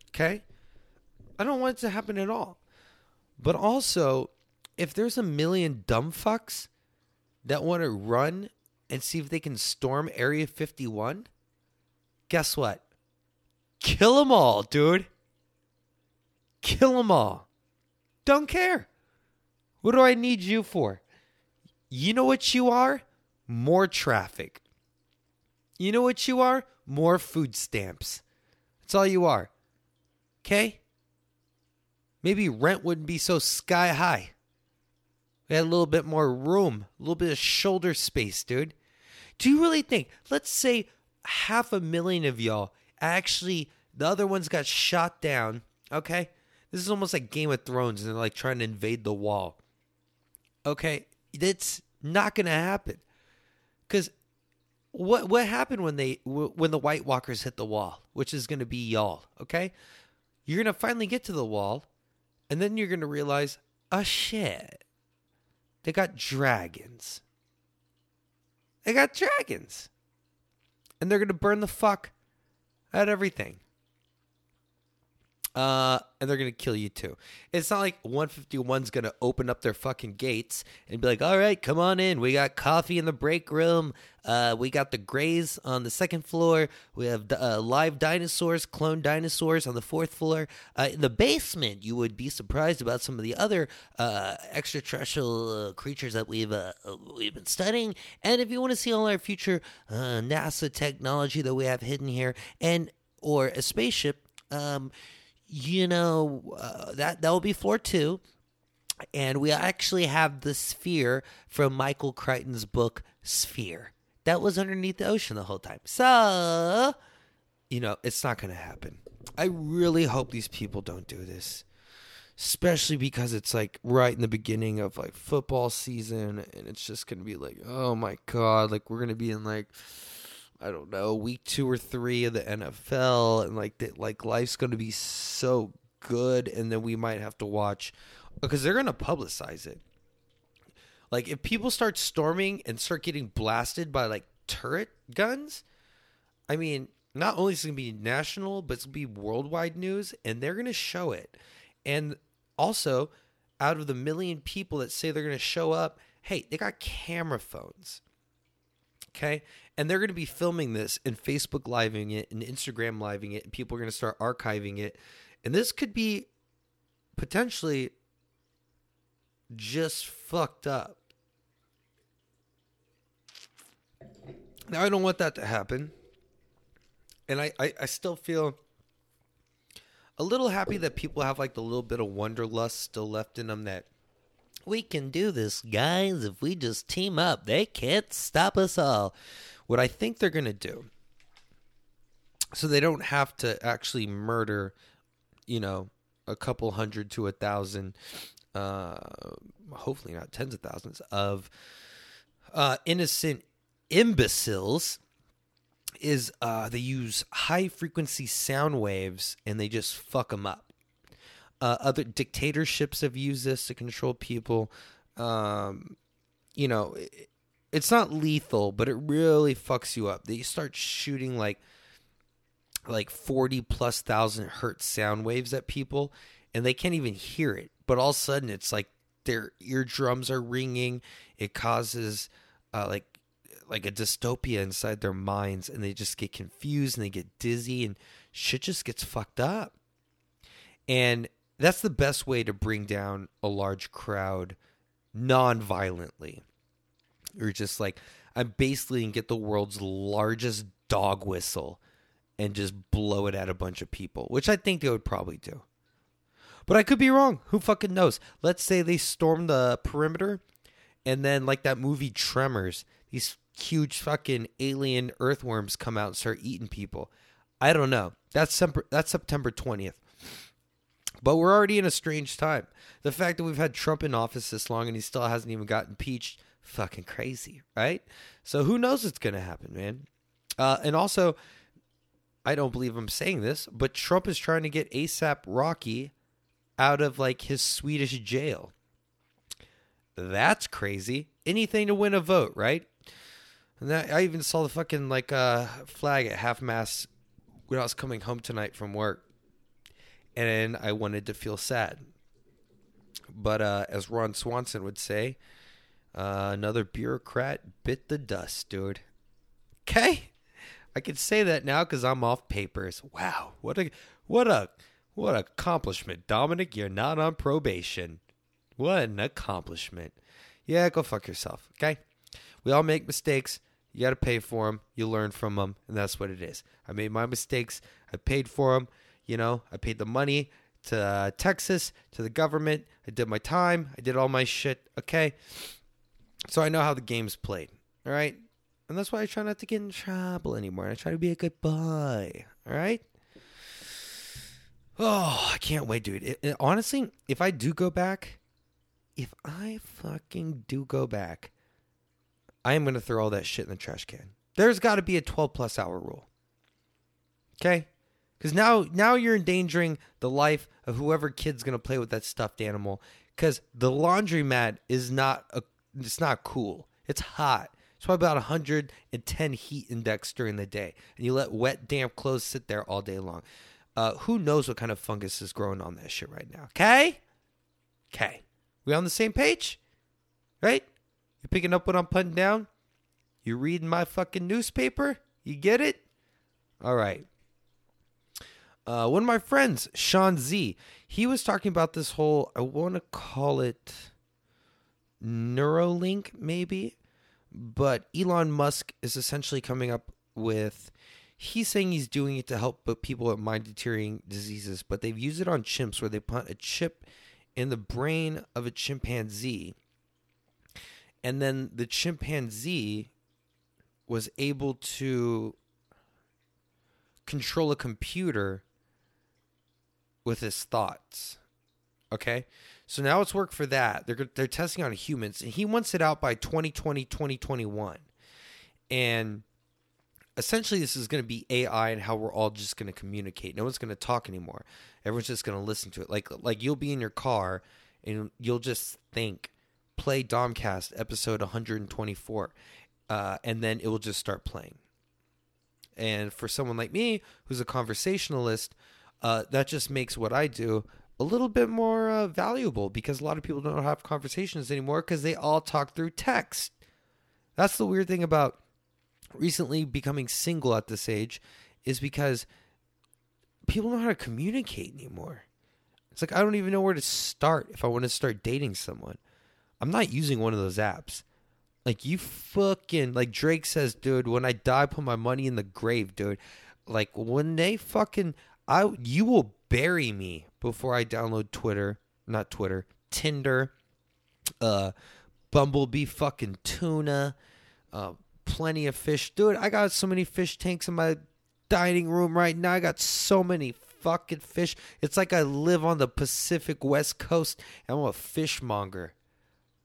Okay? I don't want it to happen at all. But also, if there's a million dumb fucks that want to run and see if they can storm Area 51, guess what? Kill them all, dude. Kill them all. Don't care. What do I need you for? You know what you are? More traffic. You know what you are? More food stamps. That's all you are. Okay? Maybe rent wouldn't be so sky high. We had a little bit more room, a little bit of shoulder space, dude. Do you really think, let's say half a million of y'all actually, the other ones got shot down, okay? This is almost like Game of Thrones and they're like trying to invade the wall. Okay? That's not going to happen. Cuz what what happened when they when the White Walkers hit the wall, which is going to be y'all, okay? You're going to finally get to the wall and then you're going to realize, "Oh shit. They got dragons. They got dragons. And they're going to burn the fuck out everything. Uh, and they're gonna kill you too. It's not like 151's gonna open up their fucking gates and be like, "All right, come on in. We got coffee in the break room. Uh, we got the Greys on the second floor. We have uh, live dinosaurs, clone dinosaurs on the fourth floor. Uh, in the basement, you would be surprised about some of the other uh, extraterrestrial uh, creatures that we've uh, we've been studying. And if you want to see all our future uh, NASA technology that we have hidden here, and or a spaceship." Um, you know, uh, that that will be floor two. And we actually have the sphere from Michael Crichton's book Sphere. That was underneath the ocean the whole time. So, you know, it's not going to happen. I really hope these people don't do this. Especially because it's like right in the beginning of like football season and it's just going to be like, "Oh my god, like we're going to be in like I don't know, week two or three of the NFL, and like that, like life's going to be so good, and then we might have to watch because they're going to publicize it. Like if people start storming and start getting blasted by like turret guns, I mean, not only is it going to be national, but it's going to be worldwide news, and they're going to show it. And also, out of the million people that say they're going to show up, hey, they got camera phones. Okay. And they're going to be filming this and Facebook living it and Instagram living it. And people are going to start archiving it. And this could be potentially just fucked up. Now, I don't want that to happen. And I, I, I still feel a little happy that people have like the little bit of wanderlust still left in them that we can do this, guys. If we just team up, they can't stop us all. What I think they're going to do, so they don't have to actually murder, you know, a couple hundred to a thousand, uh, hopefully not tens of thousands of uh, innocent imbeciles is uh, they use high frequency sound waves and they just fuck them up. Uh, other dictatorships have used this to control people. Um, you know, it, it's not lethal, but it really fucks you up. They start shooting like like 40 plus thousand hertz sound waves at people and they can't even hear it. But all of a sudden it's like their eardrums are ringing. It causes uh, like like a dystopia inside their minds and they just get confused and they get dizzy and shit just gets fucked up. And that's the best way to bring down a large crowd non-violently. You're just like, I'm basically gonna get the world's largest dog whistle and just blow it at a bunch of people, which I think they would probably do. But I could be wrong. Who fucking knows? Let's say they storm the perimeter and then like that movie Tremors, these huge fucking alien earthworms come out and start eating people. I don't know. That's that's September 20th. But we're already in a strange time. The fact that we've had Trump in office this long and he still hasn't even got impeached, fucking crazy, right? So who knows what's going to happen, man? Uh, and also, I don't believe I'm saying this, but Trump is trying to get ASAP Rocky out of like his Swedish jail. That's crazy. Anything to win a vote, right? And that, I even saw the fucking like uh, flag at half mast when I was coming home tonight from work and I wanted to feel sad. But uh, as Ron Swanson would say, uh, another bureaucrat bit the dust, dude. Okay, I can say that now because I'm off papers. Wow, what a what a what accomplishment, Dominic. You're not on probation. What an accomplishment. Yeah, go fuck yourself. Okay, we all make mistakes. You got to pay for them. You learn from them, and that's what it is. I made my mistakes. I paid for them. You know, I paid the money to uh, Texas, to the government. I did my time. I did all my shit. Okay. So I know how the game's played. All right. And that's why I try not to get in trouble anymore. I try to be a good boy. All right. Oh, I can't wait, dude. It, it, honestly, if I do go back, if I fucking do go back, I am going to throw all that shit in the trash can. There's got to be a 12 plus hour rule. Okay? Because now now you're endangering the life of whoever kid's gonna play with that stuffed animal. Because the laundromat is not a, it's not cool. It's hot. It's probably about 110 heat index during the day, and you let wet, damp clothes sit there all day long. Uh, who knows what kind of fungus is growing on that shit right now? Okay, okay, we on the same page, right? You picking up what I'm putting down? You reading my fucking newspaper? You get it? All right. Uh, one of my friends, Sean Z, he was talking about this whole, I want to call it Neuralink, maybe, but Elon Musk is essentially coming up with. He's saying he's doing it to help people with mind deteriorating diseases, but they've used it on chimps where they put a chip in the brain of a chimpanzee. And then the chimpanzee was able to control a computer with his thoughts. Okay? So now it's work for that. They're they're testing on humans and he wants it out by 2020 2021. And essentially this is going to be AI and how we're all just going to communicate. No one's going to talk anymore. Everyone's just going to listen to it. Like like you'll be in your car and you'll just think play Domcast episode 124 uh, and then it will just start playing. And for someone like me, who's a conversationalist, uh, that just makes what I do a little bit more uh, valuable because a lot of people don't have conversations anymore because they all talk through text. That's the weird thing about recently becoming single at this age is because people don't know how to communicate anymore. It's like I don't even know where to start if I want to start dating someone. I'm not using one of those apps. Like you fucking like Drake says, dude, when I die, put my money in the grave, dude. Like when they fucking I you will bury me before I download Twitter, not Twitter, Tinder, uh Bumblebee fucking tuna, uh plenty of fish. Dude, I got so many fish tanks in my dining room right now. I got so many fucking fish. It's like I live on the Pacific West Coast and I'm a fishmonger.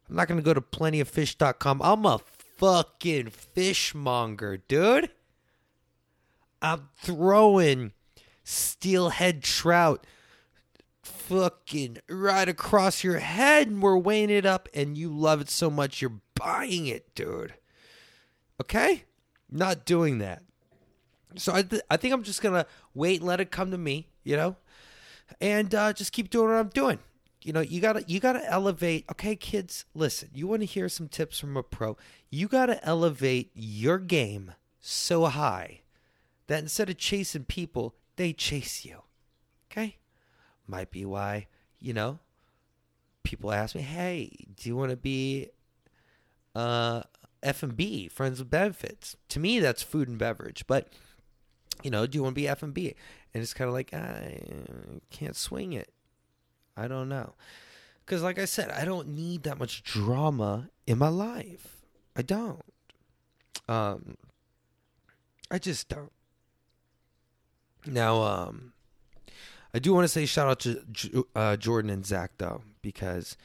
I'm not to go to plentyoffish.com. I'm a fucking fishmonger, dude. I'm throwing steelhead trout fucking right across your head and we're weighing it up and you love it so much you're buying it, dude. Okay? Not doing that. So I, th- I think I'm just going to wait and let it come to me, you know? And uh, just keep doing what I'm doing you know you gotta you gotta elevate okay kids listen you want to hear some tips from a pro you gotta elevate your game so high that instead of chasing people they chase you okay might be why you know people ask me hey do you want to be uh f&b friends with benefits to me that's food and beverage but you know do you want to be f&b and it's kind of like i can't swing it I don't know. Because, like I said, I don't need that much drama in my life. I don't. Um, I just don't. Now, um, I do want to say shout out to uh, Jordan and Zach though, because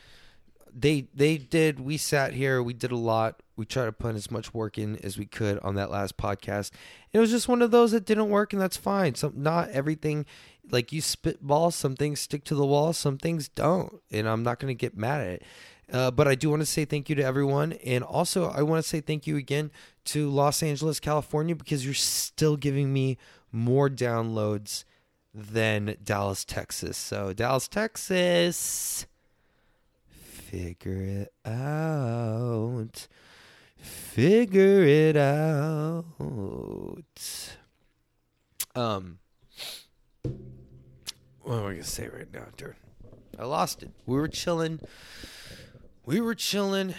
they they did. We sat here, we did a lot. We tried to put as much work in as we could on that last podcast. It was just one of those that didn't work, and that's fine. So not everything like you spitball, some things stick to the wall, some things don't, and I'm not going to get mad at it. Uh, but I do want to say thank you to everyone, and also I want to say thank you again to Los Angeles, California, because you're still giving me more downloads than Dallas, Texas. So Dallas, Texas, figure it out, figure it out. Um what am I gonna say right now, dude? I lost it. We were chilling. We were chilling,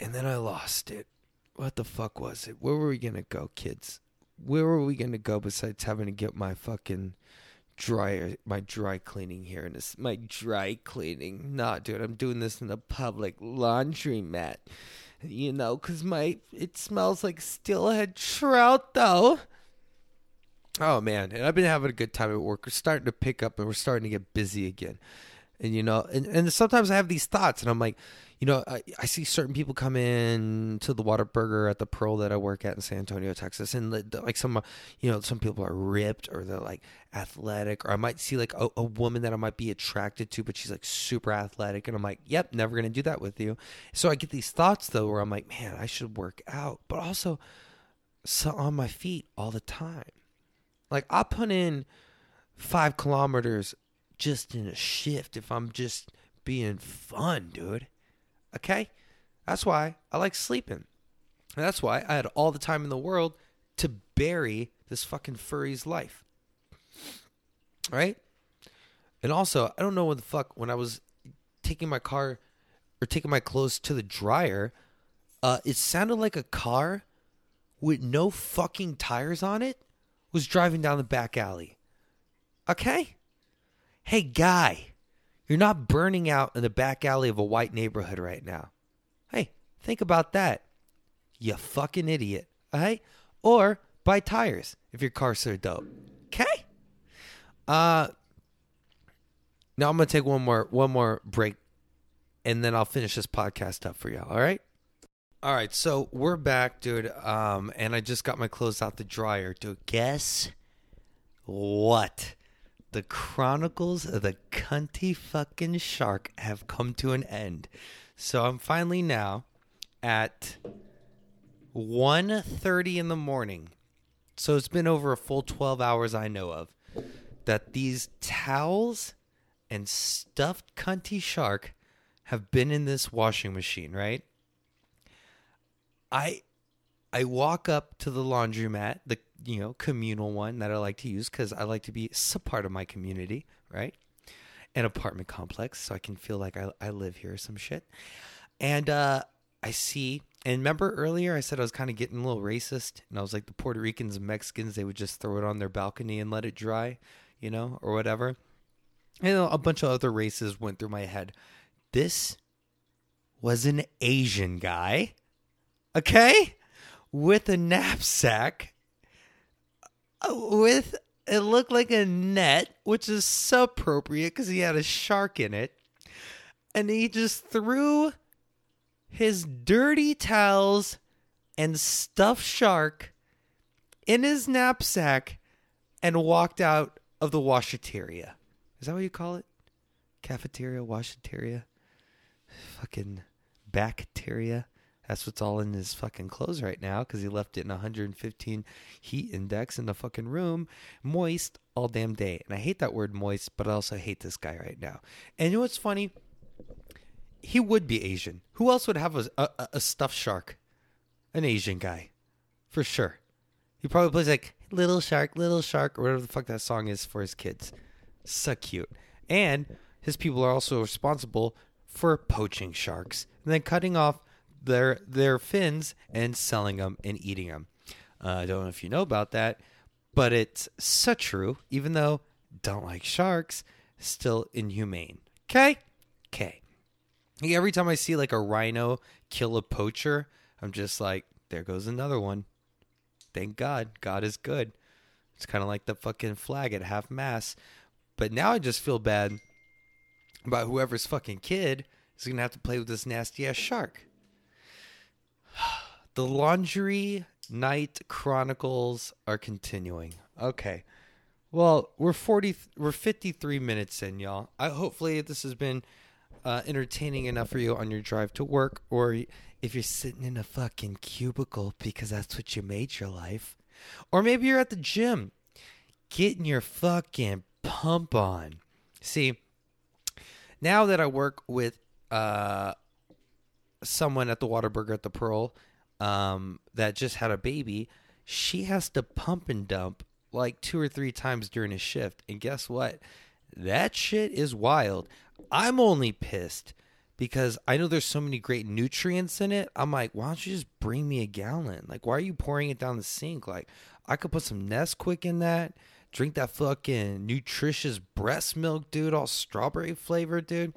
and then I lost it. What the fuck was it? Where were we gonna go, kids? Where were we gonna go besides having to get my fucking dryer, my dry cleaning here and this my dry cleaning? Nah, dude, I'm doing this in a public laundry mat. You know, cause my it smells like steelhead trout though. Oh man, and I've been having a good time at work. We're starting to pick up and we're starting to get busy again. And you know, and, and sometimes I have these thoughts and I'm like, you know, I, I see certain people come in to the Whataburger at the Pearl that I work at in San Antonio, Texas, and like some, uh, you know, some people are ripped or they're like athletic, or I might see like a, a woman that I might be attracted to, but she's like super athletic, and I'm like, yep, never gonna do that with you. So I get these thoughts though, where I'm like, man, I should work out, but also so on my feet all the time like I put in five kilometers just in a shift if I'm just being fun, dude. Okay? That's why I like sleeping. And that's why I had all the time in the world to bury this fucking furry's life. Right? And also, I don't know what the fuck when I was taking my car or taking my clothes to the dryer, uh, it sounded like a car with no fucking tires on it was driving down the back alley. Okay? Hey, guy, you're not burning out in the back alley of a white neighborhood right now. Hey, think about that. You fucking idiot. Right? Or buy tires if your car's so dope. Okay? Uh now I'm gonna take one more one more break and then I'll finish this podcast up for y'all, all right? All right, so we're back, dude. Um, and I just got my clothes out the dryer. Dude, guess what? The Chronicles of the Cunty Fucking Shark have come to an end. So I'm finally now at 1.30 in the morning. So it's been over a full 12 hours I know of that these towels and stuffed cunty shark have been in this washing machine, right? I I walk up to the laundromat, the you know communal one that I like to use because I like to be a part of my community, right? An apartment complex, so I can feel like I I live here or some shit. And uh, I see, and remember earlier I said I was kind of getting a little racist, and I was like the Puerto Ricans and Mexicans they would just throw it on their balcony and let it dry, you know, or whatever. And a bunch of other races went through my head. This was an Asian guy okay, with a knapsack, with it looked like a net, which is so appropriate because he had a shark in it, and he just threw his dirty towels and stuffed shark in his knapsack and walked out of the washateria. Is that what you call it? Cafeteria, washateria, fucking bacteria. That's what's all in his fucking clothes right now because he left it in 115 heat index in the fucking room, moist all damn day. And I hate that word moist, but I also hate this guy right now. And you know what's funny? He would be Asian. Who else would have a, a, a stuffed shark? An Asian guy, for sure. He probably plays like Little Shark, Little Shark, or whatever the fuck that song is for his kids. So cute. And his people are also responsible for poaching sharks and then cutting off their their fins and selling them and eating them. Uh, I don't know if you know about that, but it's so true. Even though don't like sharks, still inhumane. Okay, okay. Every time I see like a rhino kill a poacher, I'm just like, there goes another one. Thank God, God is good. It's kind of like the fucking flag at half mast. But now I just feel bad about whoever's fucking kid is gonna have to play with this nasty ass shark. The Laundry Night Chronicles are continuing. Okay. Well, we're 40 we're 53 minutes in, y'all. I hopefully this has been uh, entertaining enough for you on your drive to work or if you're sitting in a fucking cubicle because that's what you made your life. Or maybe you're at the gym getting your fucking pump on. See, now that I work with uh someone at the Whataburger at the Pearl um, that just had a baby, she has to pump and dump like two or three times during a shift. And guess what? That shit is wild. I'm only pissed because I know there's so many great nutrients in it. I'm like, why don't you just bring me a gallon? Like, why are you pouring it down the sink? Like, I could put some Nesquik in that, drink that fucking nutritious breast milk, dude, all strawberry flavored, dude.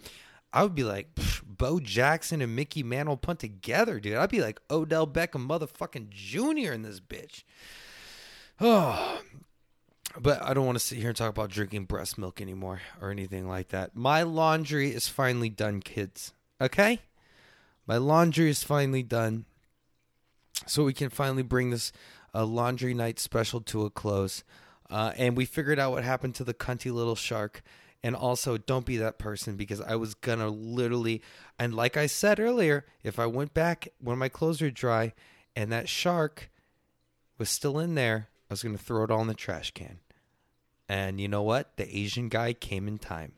I would be like Bo Jackson and Mickey Mantle punt together, dude. I'd be like Odell Beckham motherfucking Jr. in this bitch. Oh, but I don't want to sit here and talk about drinking breast milk anymore or anything like that. My laundry is finally done, kids. Okay? My laundry is finally done. So we can finally bring this uh, laundry night special to a close. Uh, and we figured out what happened to the cunty little shark and also don't be that person because I was gonna literally and like I said earlier, if I went back when my clothes were dry and that shark was still in there, I was gonna throw it all in the trash can. And you know what? The Asian guy came in time.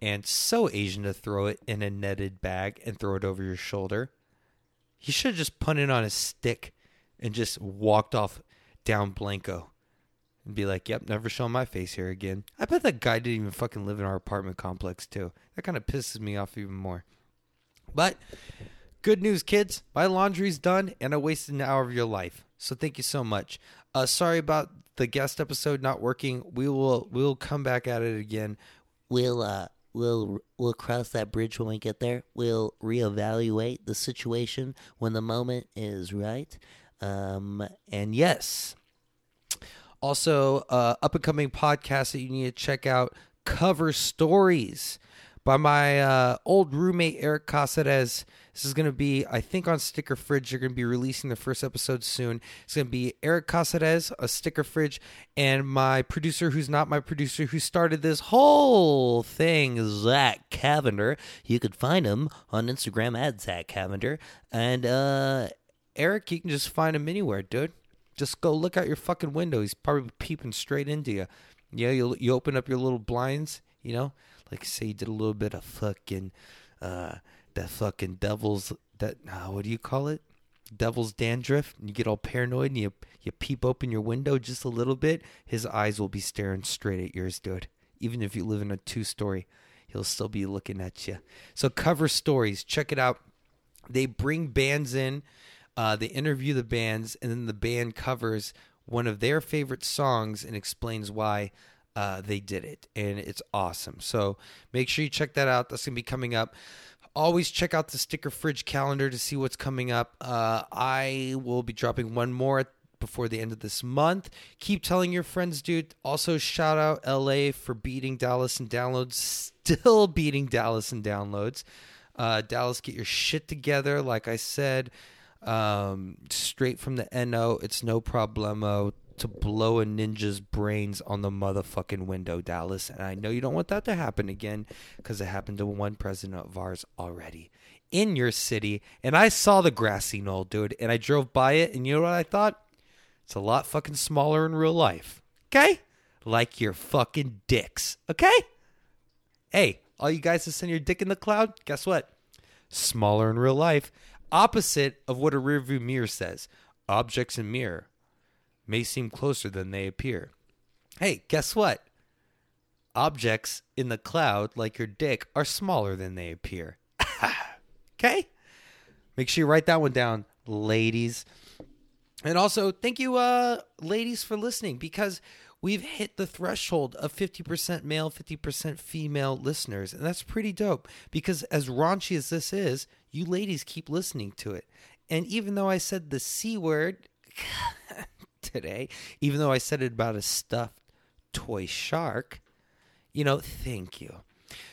And so Asian to throw it in a netted bag and throw it over your shoulder. He should have just punted on a stick and just walked off down Blanco and be like, "Yep, never show my face here again." I bet that guy didn't even fucking live in our apartment complex too. That kind of pisses me off even more. But good news, kids. My laundry's done, and I wasted an hour of your life. So thank you so much. Uh, sorry about the guest episode not working. We will we'll come back at it again. We'll uh we'll we'll cross that bridge when we get there. We'll reevaluate the situation when the moment is right. Um And yes, also uh, up and coming podcast that you need to check out: Cover Stories by my uh, old roommate Eric Casares. This is going to be, I think, on Sticker Fridge. You're going to be releasing the first episode soon. It's going to be Eric Casares, a Sticker Fridge, and my producer, who's not my producer, who started this whole thing, Zach Cavender. You could find him on Instagram at Zach Cavender. And uh, Eric, you can just find him anywhere, dude. Just go look out your fucking window. He's probably peeping straight into you. Yeah, you you open up your little blinds, you know, like say you did a little bit of fucking uh that fucking devil's that uh, what do you call it? Devil's dandruff. And you get all paranoid and you you peep open your window just a little bit. His eyes will be staring straight at yours, dude. Even if you live in a two story, he'll still be looking at you. So cover stories, check it out. They bring bands in, uh, they interview the bands, and then the band covers one of their favorite songs and explains why uh, they did it, and it's awesome. So make sure you check that out. That's gonna be coming up. Always check out the sticker fridge calendar to see what's coming up. Uh, I will be dropping one more before the end of this month. Keep telling your friends, dude. Also, shout out LA for beating Dallas and downloads. Still beating Dallas and downloads. Uh, Dallas, get your shit together. Like I said, um, straight from the NO, it's no problemo to blow a ninja's brains on the motherfucking window, Dallas. And I know you don't want that to happen again because it happened to one president of ours already in your city. And I saw the grassy knoll, dude, and I drove by it, and you know what I thought? It's a lot fucking smaller in real life. Okay? Like your fucking dicks. Okay? Hey, all you guys that send your dick in the cloud, guess what? Smaller in real life. Opposite of what a rearview mirror says. Objects in mirror may seem closer than they appear. Hey, guess what? Objects in the cloud, like your dick, are smaller than they appear. okay? Make sure you write that one down, ladies. And also, thank you, uh, ladies, for listening because we've hit the threshold of 50% male, 50% female listeners. And that's pretty dope because, as raunchy as this is, you ladies keep listening to it. And even though I said the C word today, even though I said it about a stuffed toy shark, you know, thank you.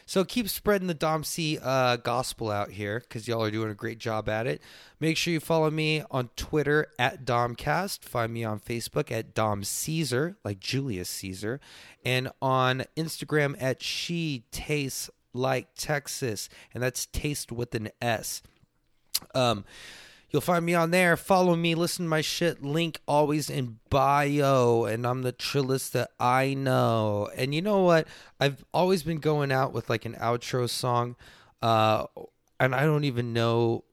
So keep spreading the Dom C uh, gospel out here because y'all are doing a great job at it. Make sure you follow me on Twitter at Domcast. Find me on Facebook at Dom Caesar, like Julius Caesar, and on Instagram at She Tastes Like Texas, and that's taste with an S. Um, You'll find me on there. Follow me. Listen to my shit. Link always in bio. And I'm the trillest that I know. And you know what? I've always been going out with like an outro song. Uh, and I don't even know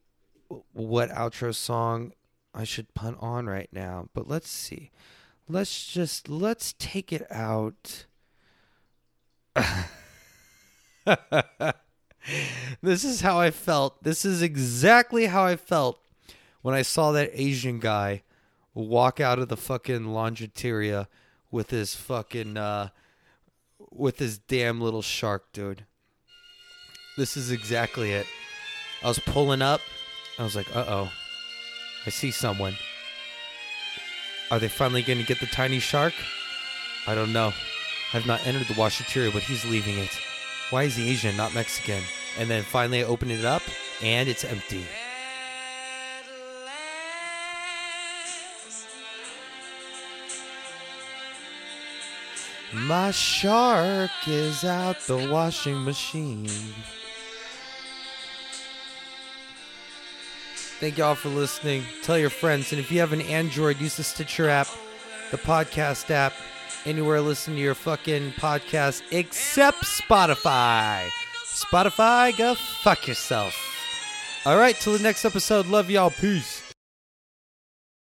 what outro song I should punt on right now. But let's see. Let's just let's take it out. this is how I felt. This is exactly how I felt when I saw that Asian guy walk out of the fucking laundriteria with his fucking uh with his damn little shark, dude. This is exactly it. I was pulling up. I was like, "Uh-oh. I see someone. Are they finally going to get the tiny shark? I don't know. I've not entered the washateria, but he's leaving it. Why is he Asian, not Mexican? And then finally I open it up, and it's empty. My shark is out the washing machine. Thank y'all for listening. Tell your friends. And if you have an Android, use the Stitcher app, the podcast app. anywhere listen to your fucking podcast except Spotify. Spotify, go fuck yourself. All right, till the next episode. Love y'all. Peace.